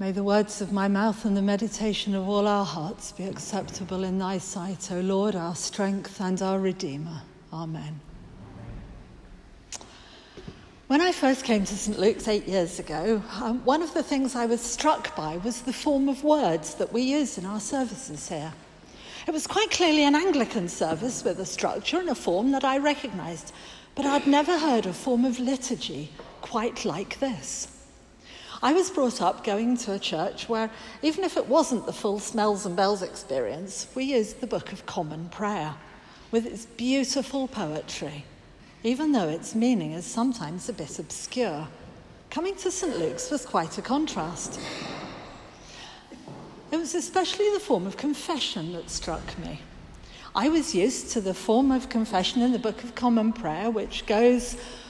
May the words of my mouth and the meditation of all our hearts be acceptable in thy sight, O Lord, our strength and our Redeemer. Amen. When I first came to St. Luke's eight years ago, um, one of the things I was struck by was the form of words that we use in our services here. It was quite clearly an Anglican service with a structure and a form that I recognised, but I'd never heard a form of liturgy quite like this. I was brought up going to a church where, even if it wasn't the full smells and bells experience, we used the Book of Common Prayer with its beautiful poetry, even though its meaning is sometimes a bit obscure. Coming to St. Luke's was quite a contrast. It was especially the form of confession that struck me. I was used to the form of confession in the Book of Common Prayer, which goes,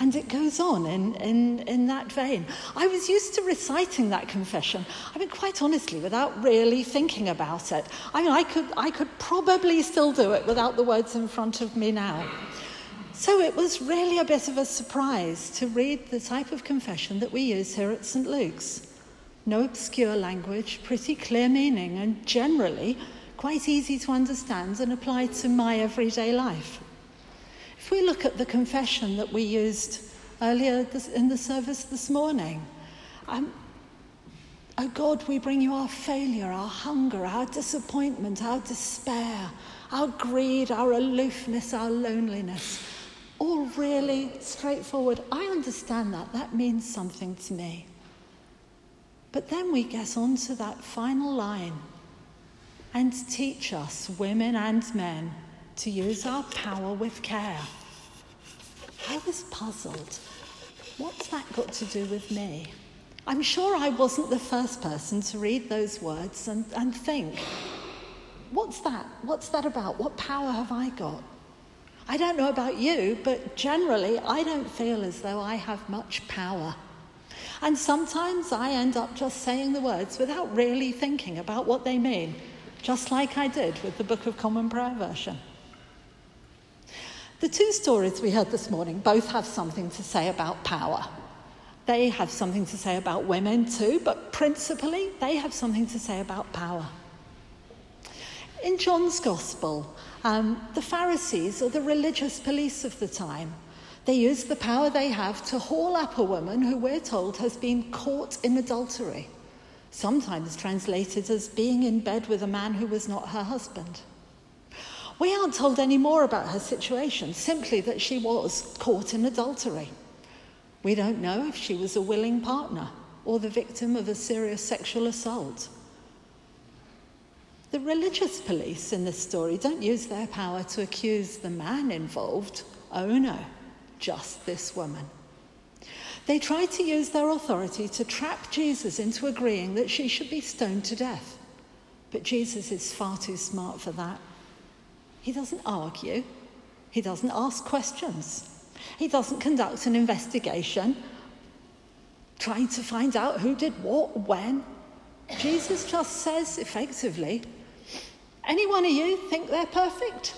And it goes on in, in, in that vein. I was used to reciting that confession, I mean, quite honestly, without really thinking about it. I mean, I could, I could probably still do it without the words in front of me now. So it was really a bit of a surprise to read the type of confession that we use here at St. Luke's. No obscure language, pretty clear meaning, and generally quite easy to understand and apply to my everyday life. If we look at the confession that we used earlier this, in the service this morning, um, oh God, we bring you our failure, our hunger, our disappointment, our despair, our greed, our aloofness, our loneliness. All really straightforward. I understand that. That means something to me. But then we get on to that final line and teach us, women and men, to use our power with care. I was puzzled. What's that got to do with me? I'm sure I wasn't the first person to read those words and, and think, what's that? What's that about? What power have I got? I don't know about you, but generally I don't feel as though I have much power. And sometimes I end up just saying the words without really thinking about what they mean, just like I did with the Book of Common Prayer version. The two stories we heard this morning both have something to say about power. They have something to say about women too, but principally they have something to say about power. In John's Gospel, um, the Pharisees are the religious police of the time. They use the power they have to haul up a woman who we're told has been caught in adultery, sometimes translated as being in bed with a man who was not her husband. We aren't told any more about her situation, simply that she was caught in adultery. We don't know if she was a willing partner or the victim of a serious sexual assault. The religious police in this story don't use their power to accuse the man involved. Oh no, just this woman. They try to use their authority to trap Jesus into agreeing that she should be stoned to death. But Jesus is far too smart for that. He doesn't argue, he doesn't ask questions, he doesn't conduct an investigation trying to find out who did what when. Jesus just says effectively, any one of you think they're perfect?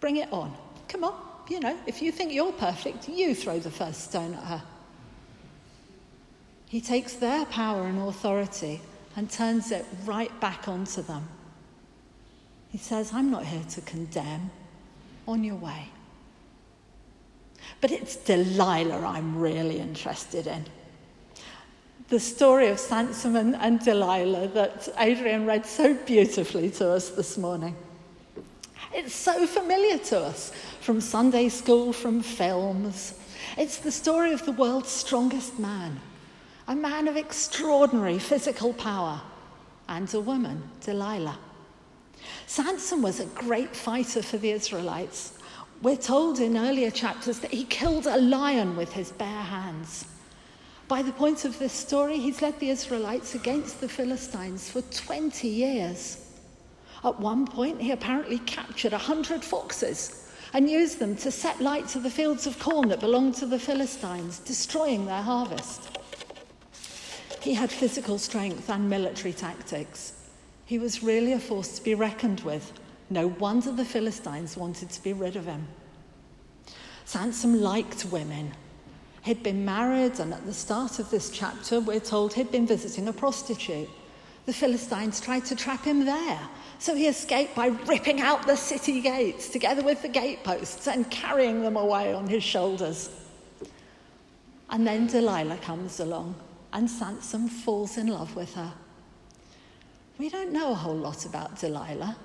Bring it on. Come on, you know, if you think you're perfect, you throw the first stone at her. He takes their power and authority and turns it right back onto them. He says, I'm not here to condemn. On your way. But it's Delilah I'm really interested in. The story of Samson and, and Delilah that Adrian read so beautifully to us this morning. It's so familiar to us from Sunday school, from films. It's the story of the world's strongest man, a man of extraordinary physical power, and a woman, Delilah. Samson was a great fighter for the Israelites. We're told in earlier chapters that he killed a lion with his bare hands. By the point of this story, he's led the Israelites against the Philistines for 20 years. At one point, he apparently captured hundred foxes and used them to set light to the fields of corn that belonged to the Philistines, destroying their harvest. He had physical strength and military tactics. He was really a force to be reckoned with. No wonder the Philistines wanted to be rid of him. Samson liked women. He'd been married, and at the start of this chapter, we're told he'd been visiting a prostitute. The Philistines tried to trap him there, so he escaped by ripping out the city gates together with the gateposts and carrying them away on his shoulders. And then Delilah comes along, and Samson falls in love with her. We don't know a whole lot about Delilah.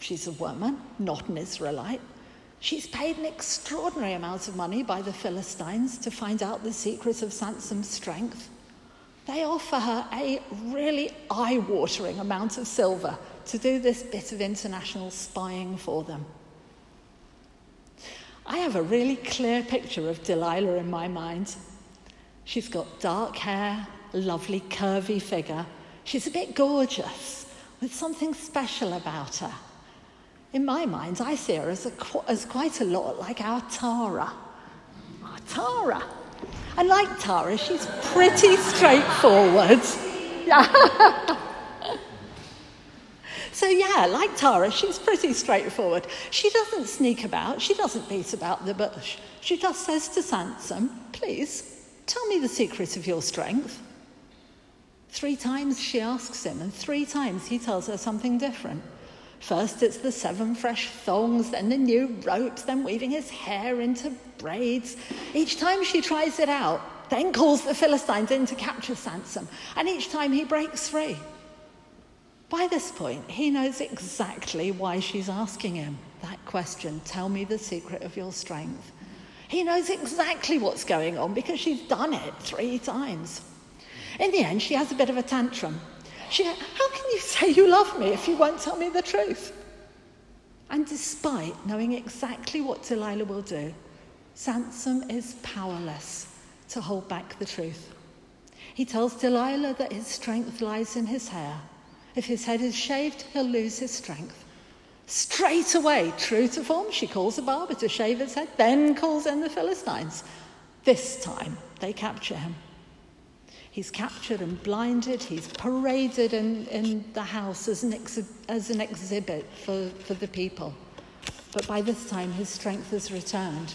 She's a woman, not an Israelite. She's paid an extraordinary amount of money by the Philistines to find out the secret of Samson's strength. They offer her a really eye watering amount of silver to do this bit of international spying for them. I have a really clear picture of Delilah in my mind. She's got dark hair, lovely curvy figure. She's a bit gorgeous, with something special about her. In my mind, I see her as, a, as quite a lot like our Tara. Our Tara. And like Tara, she's pretty straightforward. so, yeah, like Tara, she's pretty straightforward. She doesn't sneak about, she doesn't beat about the bush. She just says to Samson, Please, tell me the secret of your strength. Three times she asks him, and three times he tells her something different. First, it's the seven fresh thongs, then the new ropes, then weaving his hair into braids. Each time she tries it out, then calls the Philistines in to capture Samson, and each time he breaks free. By this point, he knows exactly why she's asking him that question Tell me the secret of your strength. He knows exactly what's going on because she's done it three times. In the end, she has a bit of a tantrum she, how can you say you love me if you won't tell me the truth? And despite knowing exactly what Delilah will do, Samson is powerless to hold back the truth. He tells Delilah that his strength lies in his hair. If his head is shaved, he'll lose his strength. Straight away, true to form, she calls a barber to shave his head, then calls in the Philistines. This time, they capture him. He's captured and blinded. He's paraded in, in the house as an, exhi- as an exhibit for, for the people. But by this time, his strength has returned.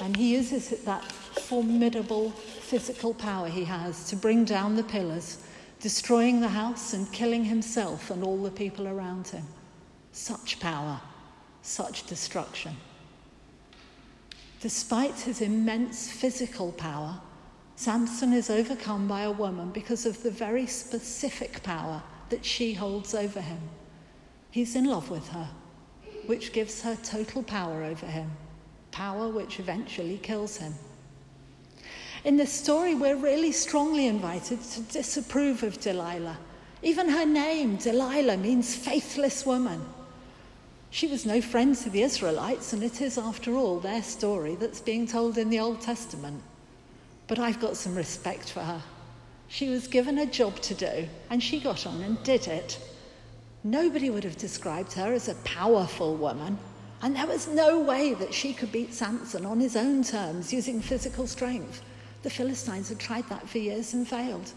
And he uses that formidable physical power he has to bring down the pillars, destroying the house and killing himself and all the people around him. Such power, such destruction. Despite his immense physical power, Samson is overcome by a woman because of the very specific power that she holds over him. He's in love with her, which gives her total power over him, power which eventually kills him. In this story, we're really strongly invited to disapprove of Delilah. Even her name, Delilah, means faithless woman. She was no friend to the Israelites, and it is, after all, their story that's being told in the Old Testament. But I've got some respect for her. She was given a job to do, and she got on and did it. Nobody would have described her as a powerful woman, and there was no way that she could beat Samson on his own terms using physical strength. The Philistines had tried that for years and failed.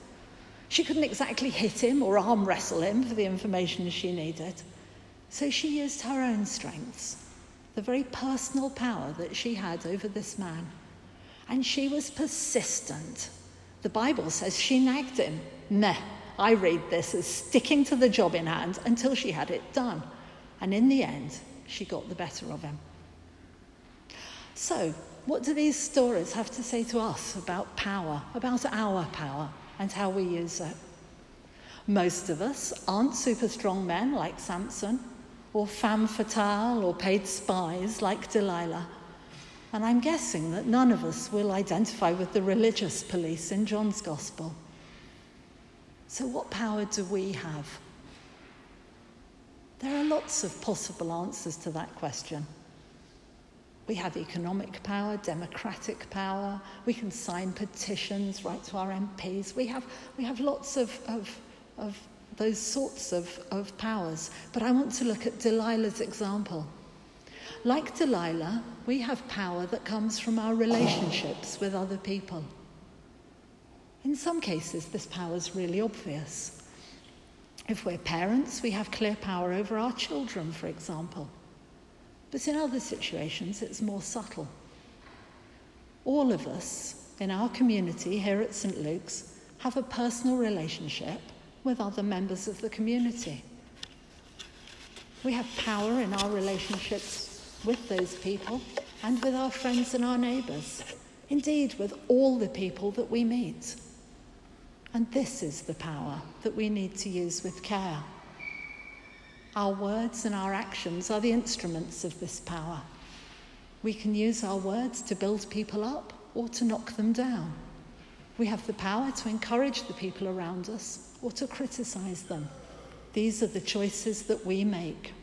She couldn't exactly hit him or arm wrestle him for the information she needed. So she used her own strengths, the very personal power that she had over this man. And she was persistent. The Bible says she nagged him. Meh, I read this as sticking to the job in hand until she had it done. And in the end, she got the better of him. So, what do these stories have to say to us about power, about our power, and how we use it? Most of us aren't super strong men like Samson, or femme fatale, or paid spies like Delilah. And I'm guessing that none of us will identify with the religious police in John's Gospel. So, what power do we have? There are lots of possible answers to that question. We have economic power, democratic power, we can sign petitions, write to our MPs. We have, we have lots of, of, of those sorts of, of powers. But I want to look at Delilah's example. Like Delilah, we have power that comes from our relationships with other people. In some cases, this power is really obvious. If we're parents, we have clear power over our children, for example. But in other situations, it's more subtle. All of us in our community here at St. Luke's have a personal relationship with other members of the community. We have power in our relationships with those people and with our friends and our neighbours, indeed, with all the people that we meet. And this is the power that we need to use with care. Our words and our actions are the instruments of this power. We can use our words to build people up or to knock them down. We have the power to encourage the people around us or to criticize them. These are the choices that we make.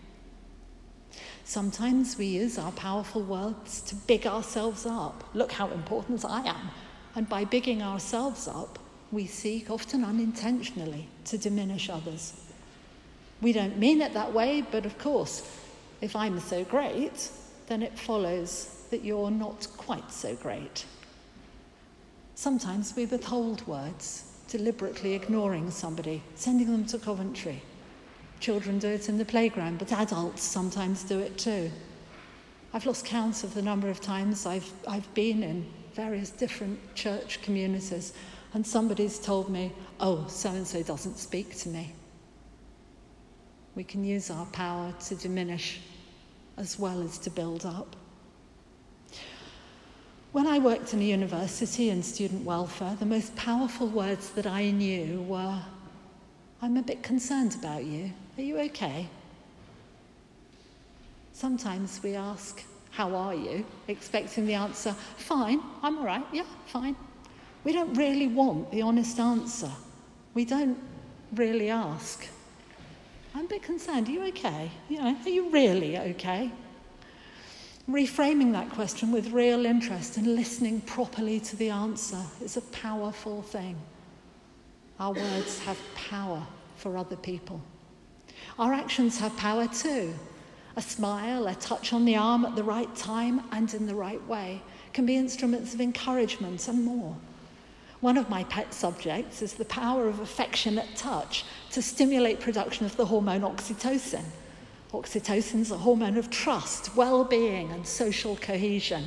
Sometimes we use our powerful words to big ourselves up. Look how important I am. And by bigging ourselves up, we seek, often unintentionally, to diminish others. We don't mean it that way, but of course, if I'm so great, then it follows that you're not quite so great. Sometimes we withhold words, deliberately ignoring somebody, sending them to Coventry. Children do it in the playground, but adults sometimes do it too. I've lost count of the number of times I've, I've been in various different church communities and somebody's told me, oh, so and so doesn't speak to me. We can use our power to diminish as well as to build up. When I worked in a university in student welfare, the most powerful words that I knew were, I'm a bit concerned about you. Are you okay? Sometimes we ask, How are you? expecting the answer, Fine, I'm all right, yeah, fine. We don't really want the honest answer. We don't really ask. I'm a bit concerned. Are you okay? You know, are you really okay? Reframing that question with real interest and listening properly to the answer is a powerful thing. Our words have power for other people. Our actions have power too. A smile, a touch on the arm at the right time and in the right way can be instruments of encouragement and more. One of my pet subjects is the power of affectionate touch to stimulate production of the hormone oxytocin. Oxytocin is a hormone of trust, well being, and social cohesion.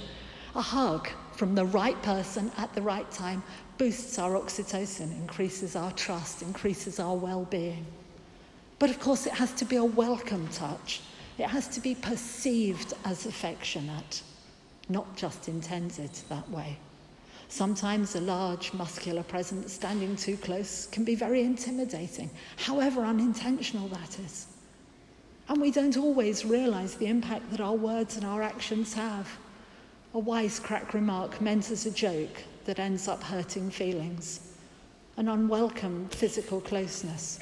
A hug from the right person at the right time boosts our oxytocin, increases our trust, increases our well being. But of course, it has to be a welcome touch. It has to be perceived as affectionate, not just intended that way. Sometimes a large muscular presence standing too close can be very intimidating, however unintentional that is. And we don't always realize the impact that our words and our actions have. A wisecrack remark meant as a joke that ends up hurting feelings. An unwelcome physical closeness.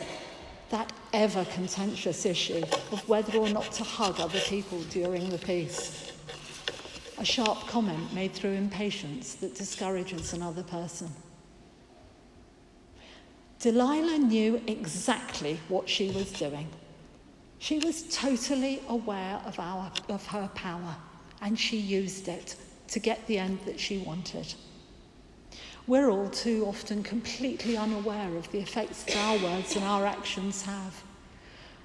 That ever contentious issue of whether or not to hug other people during the peace a sharp comment made through impatience that discourages another person. Delilah knew exactly what she was doing. She was totally aware of, our, of her power, and she used it to get the end that she wanted. We're all too often completely unaware of the effects that our words and our actions have.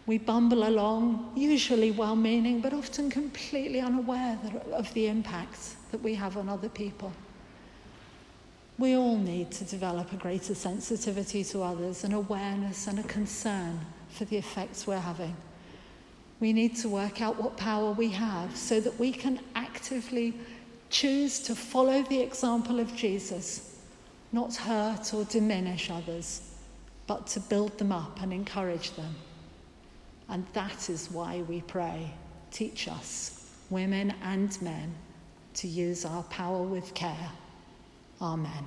We bumble along, usually well meaning, but often completely unaware of the impact that we have on other people. We all need to develop a greater sensitivity to others, an awareness and a concern for the effects we're having. We need to work out what power we have so that we can actively choose to follow the example of Jesus, not hurt or diminish others, but to build them up and encourage them. And that is why we pray. Teach us, women and men, to use our power with care. Amen.